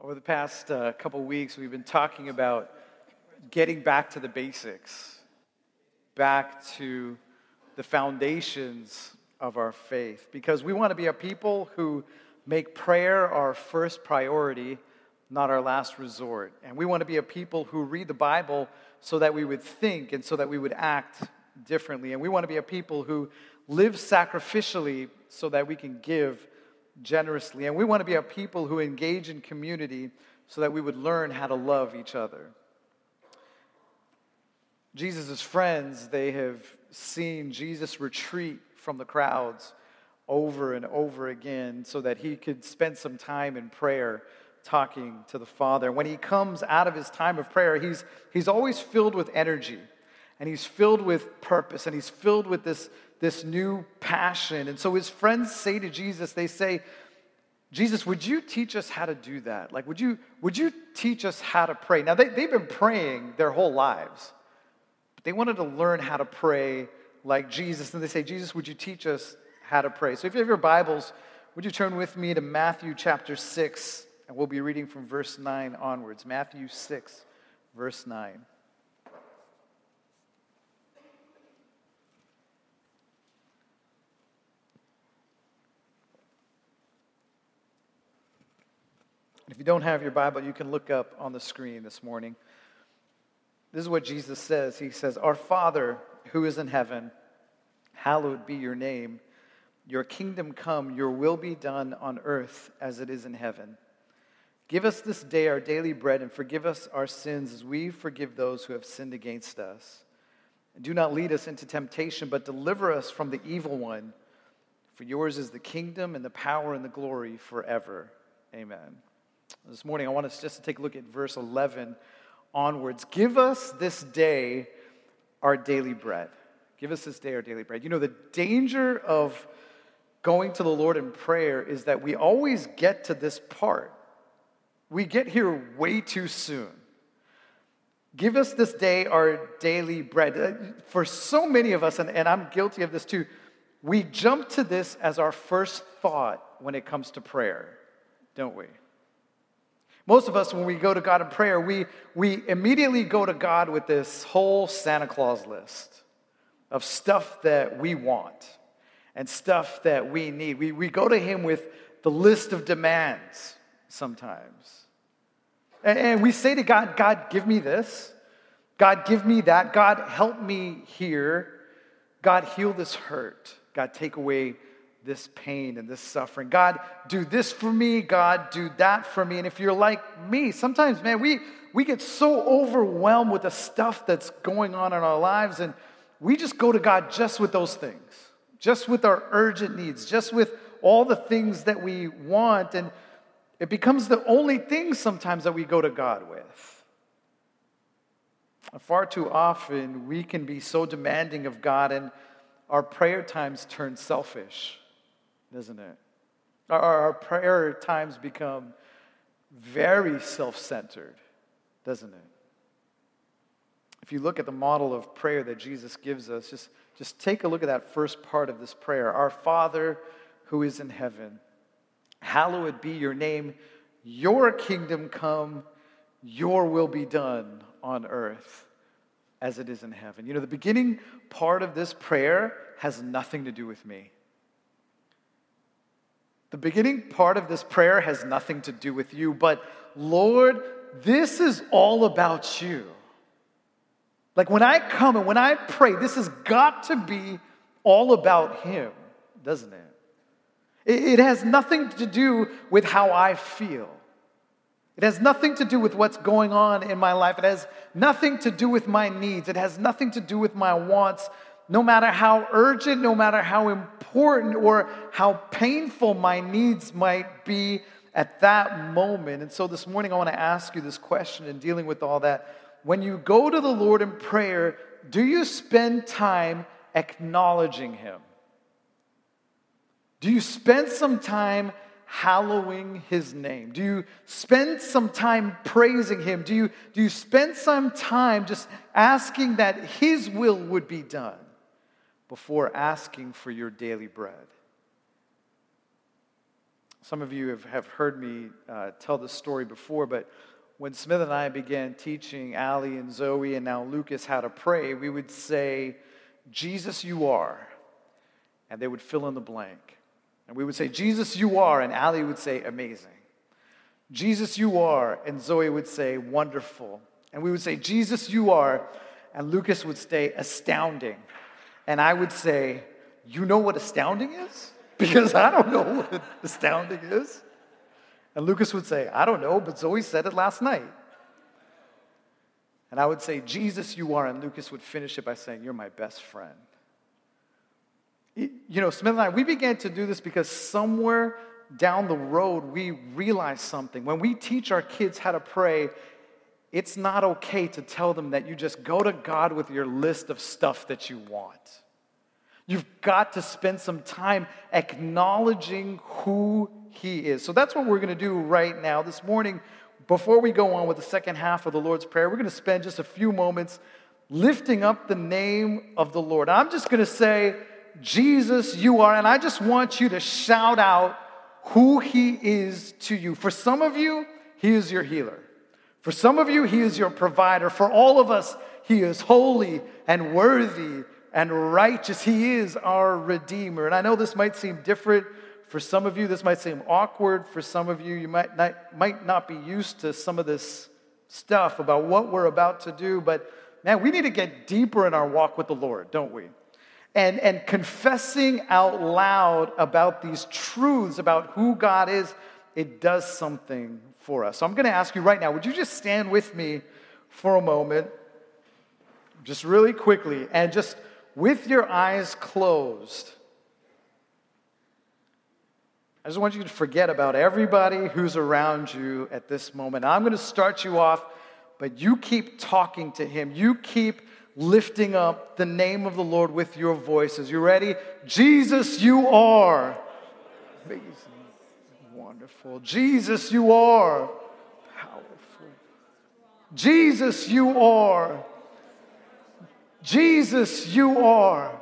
Over the past uh, couple weeks, we've been talking about getting back to the basics, back to the foundations of our faith, because we want to be a people who make prayer our first priority, not our last resort. And we want to be a people who read the Bible so that we would think and so that we would act differently. And we want to be a people who live sacrificially so that we can give generously. And we want to be a people who engage in community so that we would learn how to love each other. Jesus' friends, they have seen Jesus retreat from the crowds over and over again so that he could spend some time in prayer talking to the Father. When he comes out of his time of prayer, he's, he's always filled with energy and he's filled with purpose and he's filled with this, this new passion. And so his friends say to Jesus, they say, Jesus, would you teach us how to do that? Like, would you, would you teach us how to pray? Now, they, they've been praying their whole lives, but they wanted to learn how to pray like Jesus. And they say, Jesus, would you teach us how to pray? So if you have your Bibles, would you turn with me to Matthew chapter 6, and we'll be reading from verse 9 onwards. Matthew 6, verse 9. If you don't have your Bible, you can look up on the screen this morning. This is what Jesus says. He says, Our Father who is in heaven, hallowed be your name. Your kingdom come, your will be done on earth as it is in heaven. Give us this day our daily bread and forgive us our sins as we forgive those who have sinned against us. And do not lead us into temptation, but deliver us from the evil one. For yours is the kingdom and the power and the glory forever. Amen. This morning, I want us just to take a look at verse 11 onwards. Give us this day our daily bread. Give us this day our daily bread. You know, the danger of going to the Lord in prayer is that we always get to this part. We get here way too soon. Give us this day our daily bread. Uh, for so many of us, and, and I'm guilty of this too, we jump to this as our first thought when it comes to prayer, don't we? Most of us, when we go to God in prayer, we, we immediately go to God with this whole Santa Claus list of stuff that we want and stuff that we need. We, we go to Him with the list of demands sometimes. And, and we say to God, God, give me this. God, give me that. God, help me here. God, heal this hurt. God, take away this pain and this suffering. God, do this for me. God, do that for me. And if you're like me, sometimes, man, we, we get so overwhelmed with the stuff that's going on in our lives, and we just go to God just with those things, just with our urgent needs, just with all the things that we want. And it becomes the only thing sometimes that we go to God with. And Far too often, we can be so demanding of God, and our prayer times turn selfish doesn't it? Our, our prayer times become very self centered, doesn't it? If you look at the model of prayer that Jesus gives us, just, just take a look at that first part of this prayer. Our Father who is in heaven, hallowed be your name, your kingdom come, your will be done on earth as it is in heaven. You know, the beginning part of this prayer has nothing to do with me. The beginning part of this prayer has nothing to do with you, but Lord, this is all about you. Like when I come and when I pray, this has got to be all about Him, doesn't it? It has nothing to do with how I feel. It has nothing to do with what's going on in my life. It has nothing to do with my needs. It has nothing to do with my wants no matter how urgent, no matter how important or how painful my needs might be at that moment. And so this morning, I want to ask you this question in dealing with all that. When you go to the Lord in prayer, do you spend time acknowledging Him? Do you spend some time hallowing his name? Do you spend some time praising him? Do you, do you spend some time just asking that his will would be done? Before asking for your daily bread. Some of you have, have heard me uh, tell this story before, but when Smitha and I began teaching Allie and Zoe and now Lucas how to pray, we would say, Jesus, you are. And they would fill in the blank. And we would say, Jesus, you are. And Allie would say, amazing. Jesus, you are. And Zoe would say, wonderful. And we would say, Jesus, you are. And Lucas would say, astounding. And I would say, You know what astounding is? Because I don't know what astounding is. And Lucas would say, I don't know, but Zoe said it last night. And I would say, Jesus, you are. And Lucas would finish it by saying, You're my best friend. You know, Smitha and I, we began to do this because somewhere down the road we realized something. When we teach our kids how to pray, it's not okay to tell them that you just go to God with your list of stuff that you want. You've got to spend some time acknowledging who He is. So that's what we're going to do right now. This morning, before we go on with the second half of the Lord's Prayer, we're going to spend just a few moments lifting up the name of the Lord. I'm just going to say, Jesus, you are, and I just want you to shout out who He is to you. For some of you, He is your healer. For some of you, He is your provider. For all of us, He is holy and worthy and righteous. He is our Redeemer. And I know this might seem different for some of you. This might seem awkward for some of you. You might not, might not be used to some of this stuff about what we're about to do. But man, we need to get deeper in our walk with the Lord, don't we? And, and confessing out loud about these truths about who God is, it does something for us. So I'm going to ask you right now would you just stand with me for a moment, just really quickly, and just with your eyes closed? I just want you to forget about everybody who's around you at this moment. I'm going to start you off, but you keep talking to him. You keep lifting up the name of the Lord with your voices. You ready? Jesus, you are. Wonderful. Jesus, you are powerful. Jesus, you are. Jesus, you are.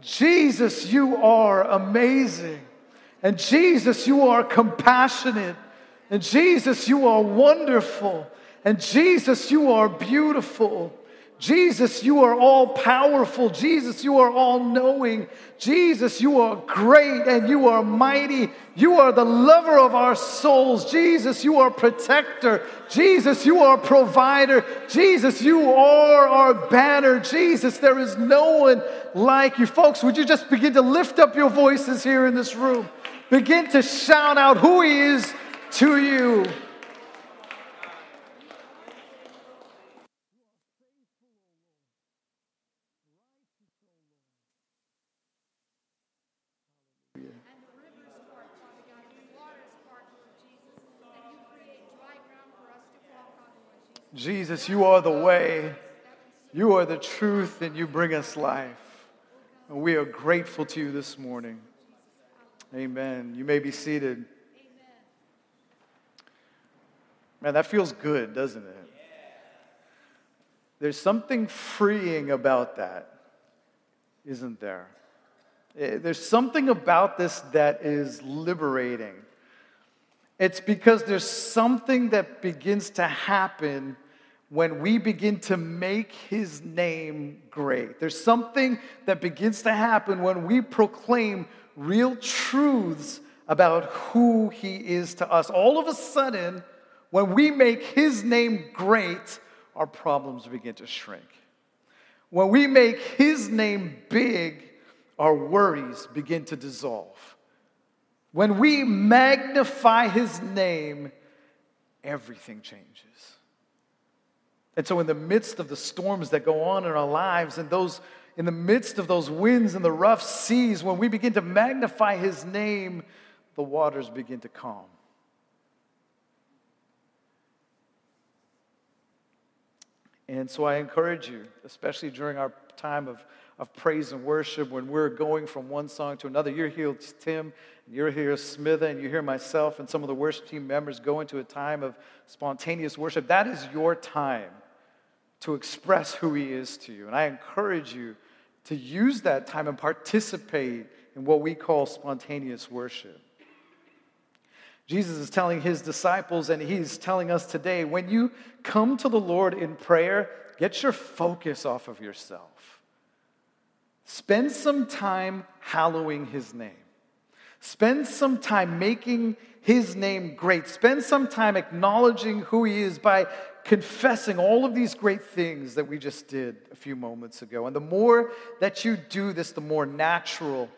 Jesus, you are amazing. And Jesus, you are compassionate. And Jesus, you are wonderful. And Jesus, you are beautiful. Jesus, you are all powerful. Jesus, you are all knowing. Jesus, you are great and you are mighty. You are the lover of our souls. Jesus, you are protector. Jesus, you are provider. Jesus, you are our banner. Jesus, there is no one like you. Folks, would you just begin to lift up your voices here in this room? Begin to shout out who he is to you. Jesus, you are the way, you are the truth, and you bring us life. And we are grateful to you this morning. Amen. You may be seated. Man, that feels good, doesn't it? There's something freeing about that, isn't there? Eh, there's something about this that is liberating. It's because there's something that begins to happen when we begin to make his name great. There's something that begins to happen when we proclaim real truths about who he is to us. All of a sudden, when we make his name great, our problems begin to shrink. When we make his name big, our worries begin to dissolve. When we magnify his name, everything changes. And so, in the midst of the storms that go on in our lives, and those in the midst of those winds and the rough seas, when we begin to magnify His name, the waters begin to calm. And so I encourage you, especially during our time of, of praise and worship, when we're going from one song to another. You're here, Tim, you're here, Smitha, and you hear myself and some of the worship team members go into a time of spontaneous worship. That is your time to express who He is to you. And I encourage you to use that time and participate in what we call spontaneous worship. Jesus is telling his disciples, and he's telling us today when you come to the Lord in prayer, get your focus off of yourself. Spend some time hallowing his name. Spend some time making his name great. Spend some time acknowledging who he is by confessing all of these great things that we just did a few moments ago. And the more that you do this, the more natural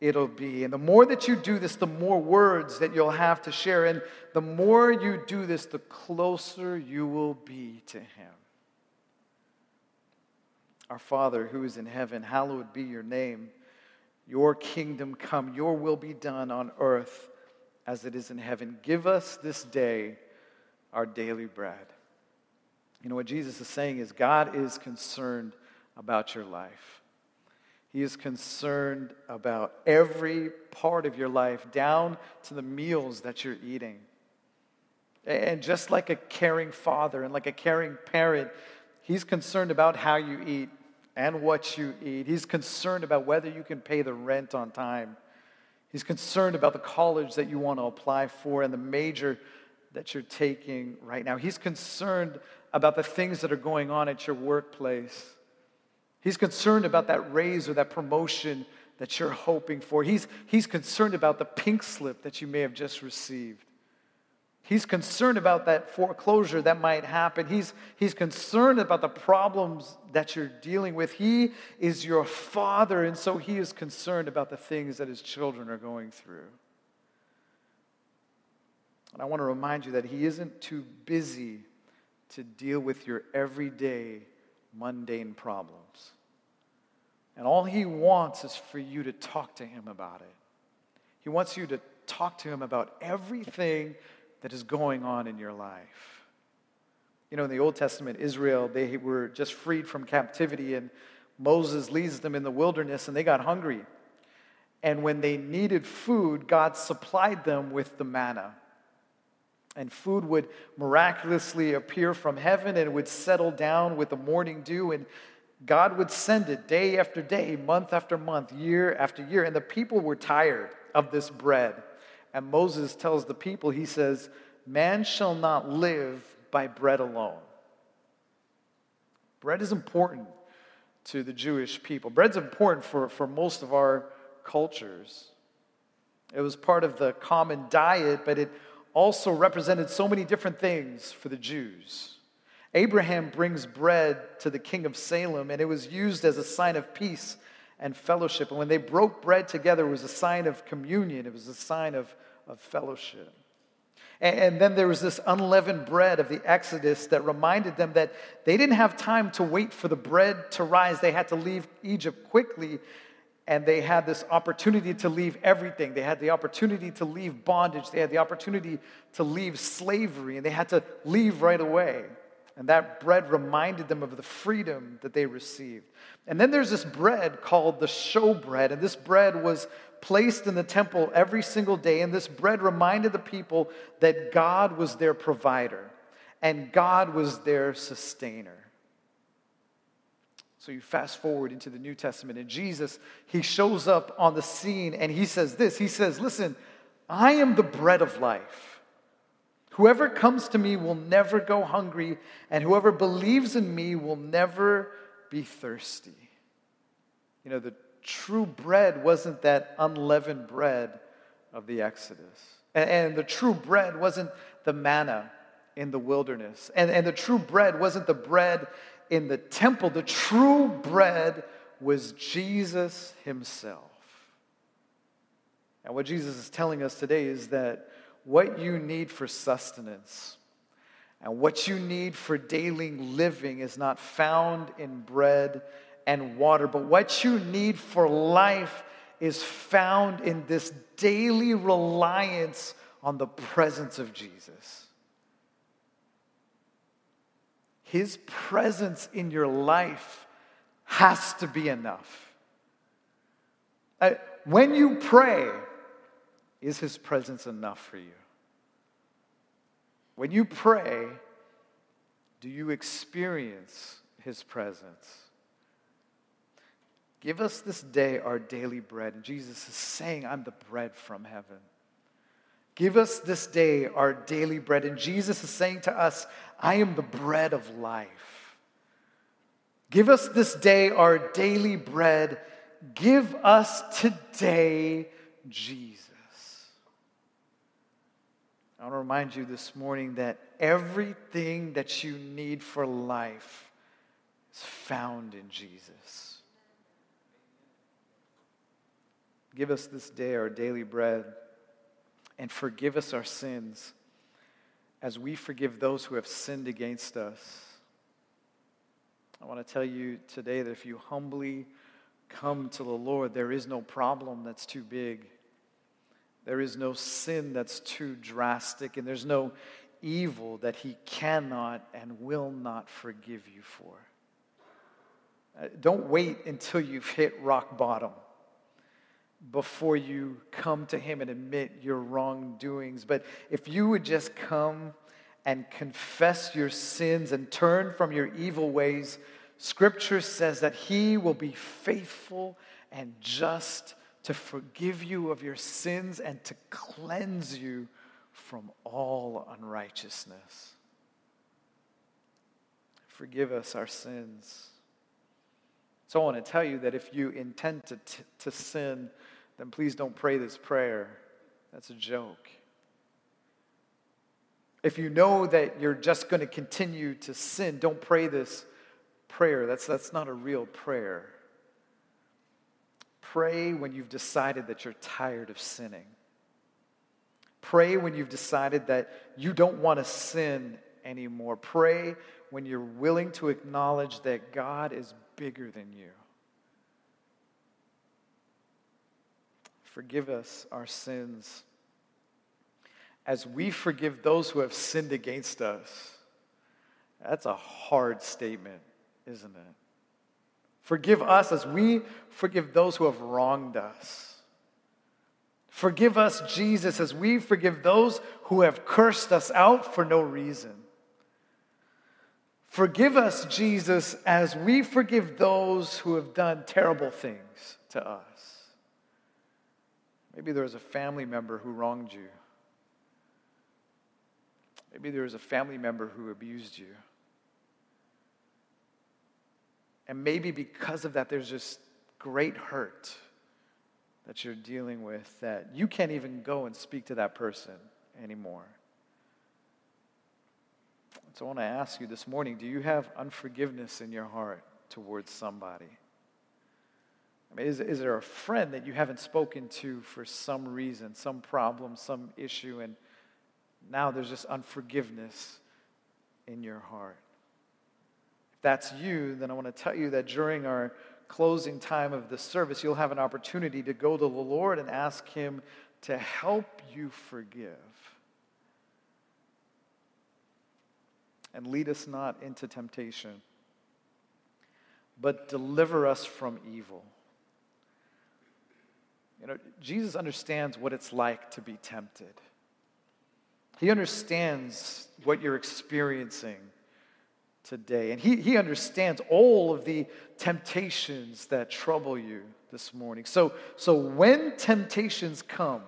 it'll be. And the more that you do this, the more words that you'll have to share. And the more you do this, the closer you will be to him. Our Father who is in heaven, hallowed be your name. Your kingdom come, your will be done on earth as it is in heaven. Give us this day our daily bread. You know what Jesus is saying is God is concerned about your life. He is concerned about every part of your life, down to the meals that you're eating. And just like a caring father and like a caring parent, He's concerned about how you eat and what you eat. He's concerned about whether you can pay the rent on time. He's concerned about the college that you want to apply for and the major that you're taking right now. He's concerned about the things that are going on at your workplace. He's concerned about that raise or that promotion that you're hoping for. He's, he's concerned about the pink slip that you may have just received. He's concerned about that foreclosure that might happen. He's, he's concerned about the problems that you're dealing with. He is your father, and so he is concerned about the things that his children are going through. And I want to remind you that he isn't too busy to deal with your everyday, mundane problems. And all he wants is for you to talk to him about it. He wants you to talk to him about everything that is going on in your life. You know, in the Old Testament, Israel, they were just freed from captivity, and Moses leads them in the wilderness, and they got hungry. And when they needed food, God supplied them with the manna. And food would miraculously appear from heaven and it would settle down with the morning dew. And God would send it day after day, month after month, year after year. And the people were tired of this bread. And Moses tells the people, he says, Man shall not live by bread alone. Bread is important to the Jewish people. Bread's important for, for most of our cultures. It was part of the common diet, but it also represented so many different things for the Jews. Abraham brings bread to the king of Salem, and it was used as a sign of peace and fellowship. And when they broke bread together, it was a sign of communion, it was a sign of, of fellowship. And, and then there was this unleavened bread of the Exodus that reminded them that they didn't have time to wait for the bread to rise. They had to leave Egypt quickly, and they had this opportunity to leave everything. They had the opportunity to leave bondage, they had the opportunity to leave slavery, and they had to leave right away. And that bread reminded them of the freedom that they received. And then there's this bread called the showbread. And this bread was placed in the temple every single day. And this bread reminded the people that God was their provider and God was their sustainer. So you fast forward into the New Testament, and Jesus, he shows up on the scene and he says this He says, Listen, I am the bread of life. Whoever comes to me will never go hungry, and whoever believes in me will never be thirsty. You know, the true bread wasn't that unleavened bread of the Exodus. And, and, the true bread wasn't the manna in the wilderness. And, and the true bread wasn't the bread in the temple. The true bread was Jesus himself. And what Jesus is telling us today is that what you need for sustenance and what you need for daily living is not found in bread and water, but what you need for life is found in this daily reliance on the presence of Jesus. His presence in your life has to be enough. Uh, when you pray, is His presence enough for you? When you pray, do you experience His presence? Give us this day our daily bread. And Jesus is saying, I'm the bread from heaven. Give us this day our daily bread. And Jesus is saying to us, I am the bread of life. Give us this day our daily bread. Give us today Jesus. I want to remind you this morning that everything that you need for life is found in Jesus. Give us this day our daily bread and forgive us our sins as we forgive those who have sinned against us. I want to tell you today that if you humbly come to the Lord, there is no problem that's too big. There is no sin that's too drastic, and there's no evil that He cannot and will not forgive you for. Uh, don't wait until you've hit rock bottom before you come to Him and admit your wrongdoings. But if you would just come and confess your sins and turn from your evil ways, Scripture says that He will be faithful and just to forgive you of your sins and to cleanse you from all unrighteousness. Forgive us our sins. So I want to tell you that if you intend to, t- to sin, then please don't pray this prayer. That's a joke. If you know that you're just going to continue to sin, don't pray this prayer. That's, that's not a real prayer. Pray when you've decided that you're tired of sinning. Pray when you've decided that you don't want to sin anymore. Pray when you're willing to acknowledge that God is bigger than you. Forgive us our sins as we forgive those who have sinned against us. That's a hard statement, isn't it? Forgive us as we forgive those who have wronged us. Forgive us, Jesus, as we forgive those who have cursed us out for no reason. Forgive us, Jesus, as we forgive those who have done terrible things to us. Maybe there was a family member who wronged you. Maybe there was a family member who abused you. And maybe because of that, there's just great hurt that you're dealing with that you can't even go and speak to that person anymore. So I want to ask you this morning do you have unforgiveness in your heart towards somebody? I mean, is, is there a friend that you haven't spoken to for some reason, some problem, some issue, and now there's just unforgiveness in your heart? If that's you, then I want to tell you that during our closing time of the service, you'll have an opportunity to go to the Lord and ask Him to help you forgive. And lead us not into temptation, but deliver us from evil. You know, Jesus understands what it's like to be tempted. He understands what you're experiencing today. And he, he understands all of the temptations that trouble you this morning. So, so when temptations come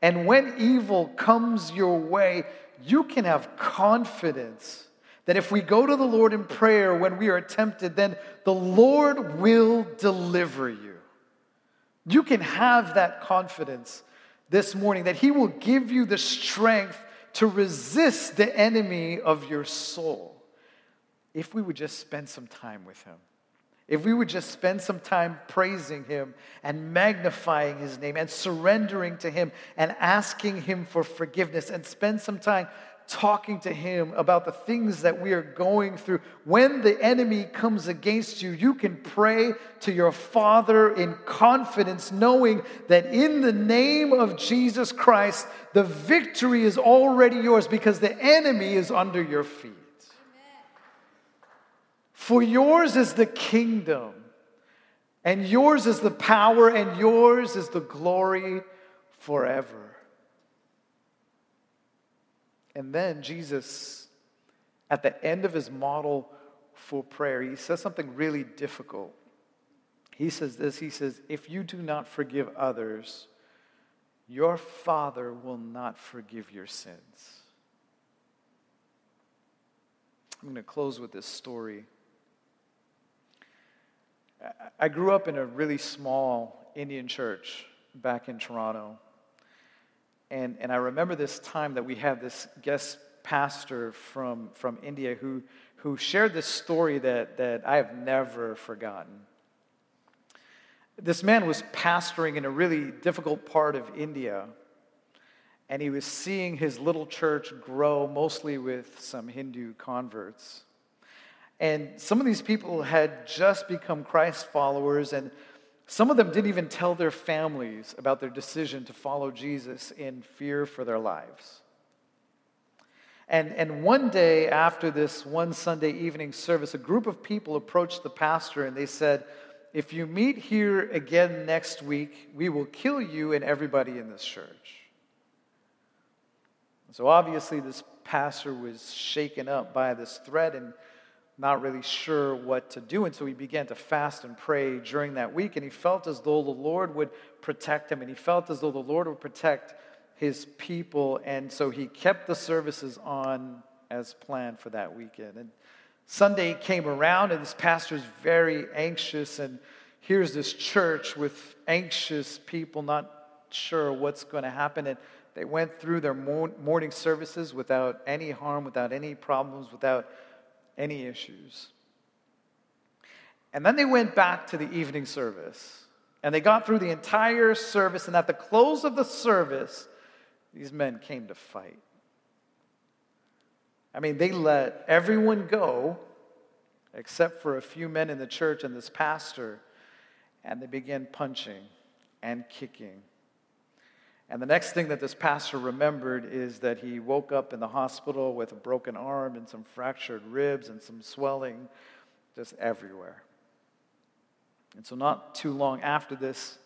and when evil comes your way, you can have confidence that if we go to the Lord in prayer when we are tempted, then the Lord will deliver you. You can have that confidence this morning that He will give you the strength to resist the enemy of your soul if we would just spend some time with Him. If we would just spend some time praising Him and magnifying His name and surrendering to Him and asking Him for forgiveness and spend some time talking to Him about the things that we are going through. When the enemy comes against you, you can pray to your Father in confidence, knowing that in the name of Jesus Christ, the victory is already yours because the enemy is under your feet. For yours is the kingdom, and yours is the power, and yours is the glory forever. And then Jesus, at the end of his model for prayer, he says something really difficult. He says this He says, If you do not forgive others, Your Father will not forgive your sins. I'm going to close with this story. I grew up in a really small Indian church back in Toronto. And, and I remember this time that we had this guest pastor from, from India who, who shared this story that, that I have never forgotten. This man was pastoring in a really difficult part of India, and he was seeing his little church grow mostly with some Hindu converts. And some of these people had just become Christ followers, and some of them didn't even tell their families about their decision to follow Jesus in fear for their lives. And, and one day after this one Sunday evening service, a group of people approached the pastor and they said, If you meet here again next week, we will kill you and everybody in this church. So obviously, this pastor was shaken up by this threat and not really sure what to do. And so he began to fast and pray during that week. And he felt as though the Lord would protect him. And he felt as though the Lord would protect his people. And so he kept the services on as planned for that weekend. And Sunday came around, and this pastor's very anxious. And here's this church with anxious people, not sure what's going to happen. And they went through their morning services without any harm, without any problems, without any issues. And then they went back to the evening service. And they got through the entire service. And at the close of the service, these men came to fight. I mean, they let everyone go except for a few men in the church and this pastor. And they began punching and kicking and the next thing that this pastor remembered is that he woke up in the hospital with a broken arm and some fractured ribs and some swelling just everywhere. And so, not too long after this,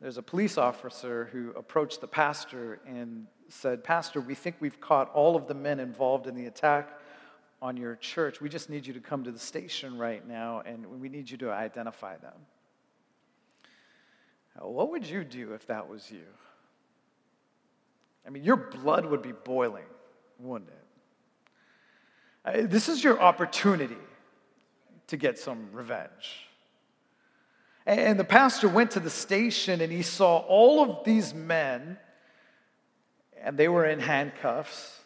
there's a police officer who approached the pastor and said, Pastor, we think we've caught all of the men involved in the attack on your church. We just need you to come to the station right now and we need you to identify them. what would you do if that was you? I mean, your blood would be boiling, wouldn't it? This is your opportunity to get some revenge. And the pastor went to the station and he saw all of these men, and they were in handcuffs.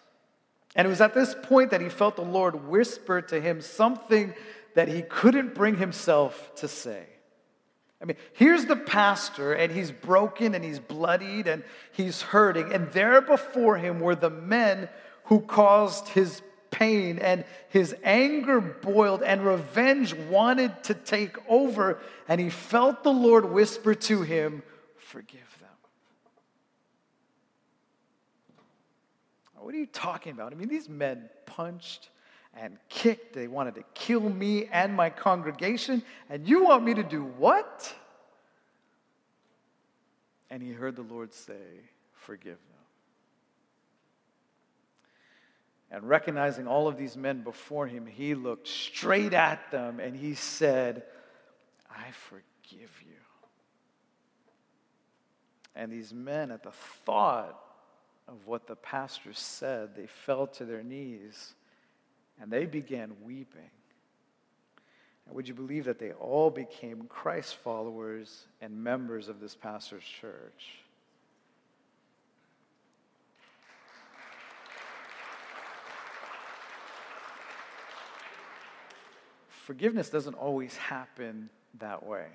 And it was at this point that he felt the Lord whisper to him something that he couldn't bring himself to say. I mean, here's the pastor, and he's broken and he's bloodied and he's hurting. And there before him were the men who caused his pain, and his anger boiled, and revenge wanted to take over. And he felt the Lord whisper to him, Forgive them. What are you talking about? I mean, these men punched and kicked. They wanted to kill me and my congregation. And you want me to do what? And he heard the Lord say, Forgive them. And recognizing all of these men before him, he looked straight at them and he said, I forgive you. And these men, at the thought of what the pastor said, they fell to their knees and they began weeping. And would you believe that they all became Christ followers and members of this pastor's church? Forgiveness doesn't always happen that way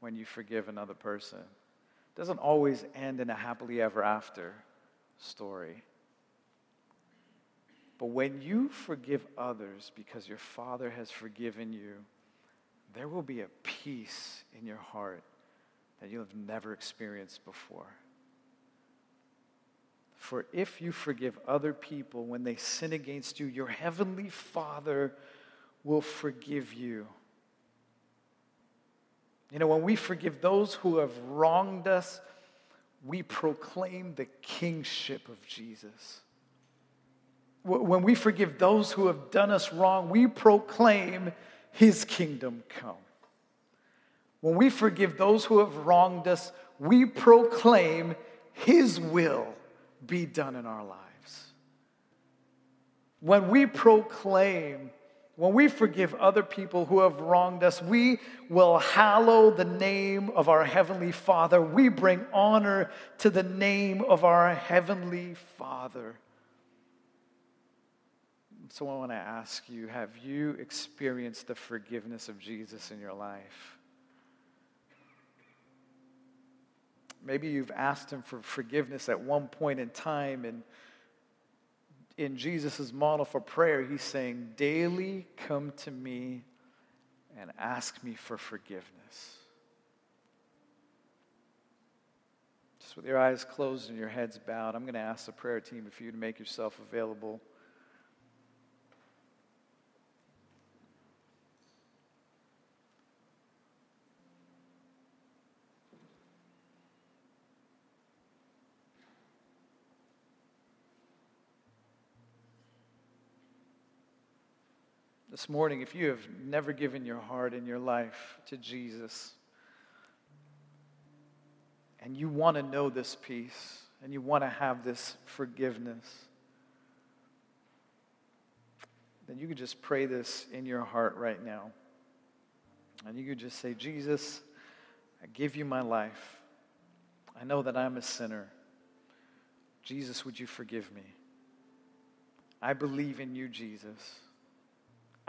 when you forgive another person. It doesn't always end in a happily ever after story. But when you forgive others because your Father has forgiven you, there will be a peace in your heart that you have never experienced before. For if you forgive other people when they sin against you, your heavenly Father will forgive you. You know, when we forgive those who have wronged us, we proclaim the kingship of Jesus when we forgive those who have done us wrong, we proclaim his kingdom come. When we forgive those who have wronged us, we proclaim His will be done in our lives. When we proclaim, when we forgive other people who have wronged us, we will hallow the name of our Heavenly Father. We bring honor to the name of our Heavenly Father. So I want to ask you have you experienced the forgiveness of Jesus in your life? Maybe you've asked him for forgiveness at one point in time, and in Jesus' model for prayer, he's saying, Daily come to me and ask me for forgiveness. Just with your eyes closed and your heads bowed, I'm going to ask the prayer team for you to make yourself available. This morning, if you have never given your heart and your life to Jesus, and you want to know this peace, and you want to have this forgiveness, then you could just pray this in your heart right now. And you could just say, Jesus, I give you my life. I know that I'm a sinner. Jesus, would you forgive me? I believe in you, Jesus.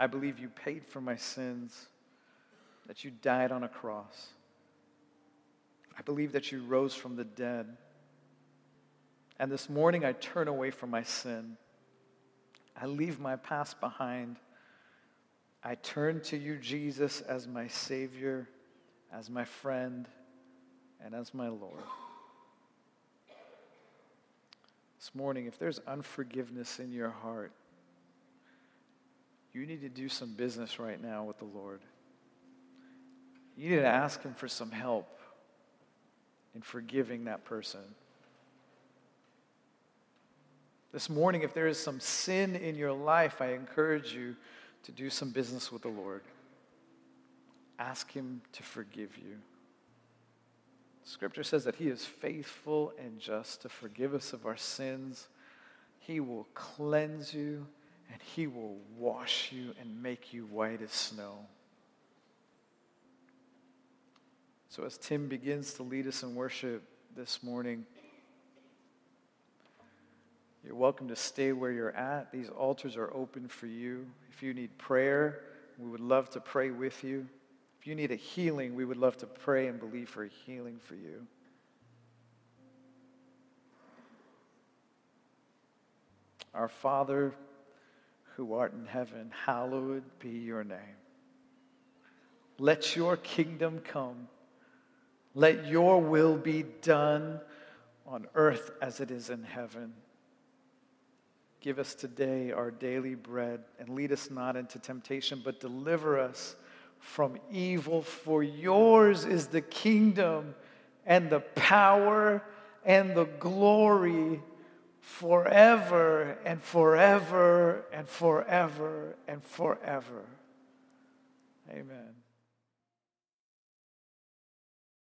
I believe you paid for my sins, that you died on a cross. I believe that you rose from the dead. And this morning I turn away from my sin. I leave my past behind. I turn to you, Jesus, as my Savior, as my friend, and as my Lord. This morning, if there's unforgiveness in your heart, you need to do some business right now with the Lord. You need to ask Him for some help in forgiving that person. This morning, if there is some sin in your life, I encourage you to do some business with the Lord. Ask Him to forgive you. Scripture says that He is faithful and just to forgive us of our sins. He will cleanse you and he will wash you and make you white as snow. So, as Tim begins to lead us in worship this morning, you're welcome to stay where you're at. These altars are open for you. If you need prayer, we would love to pray with you. If you need a healing, we would love to pray and believe for a healing for you. Our Father, who art in heaven, hallowed be your name. Let your kingdom come. Let your will be done on earth as it is in heaven. Give us today our daily bread and lead us not into temptation, but deliver us from evil. For yours is the kingdom and the power and the glory forever and forever and forever and forever. Amen.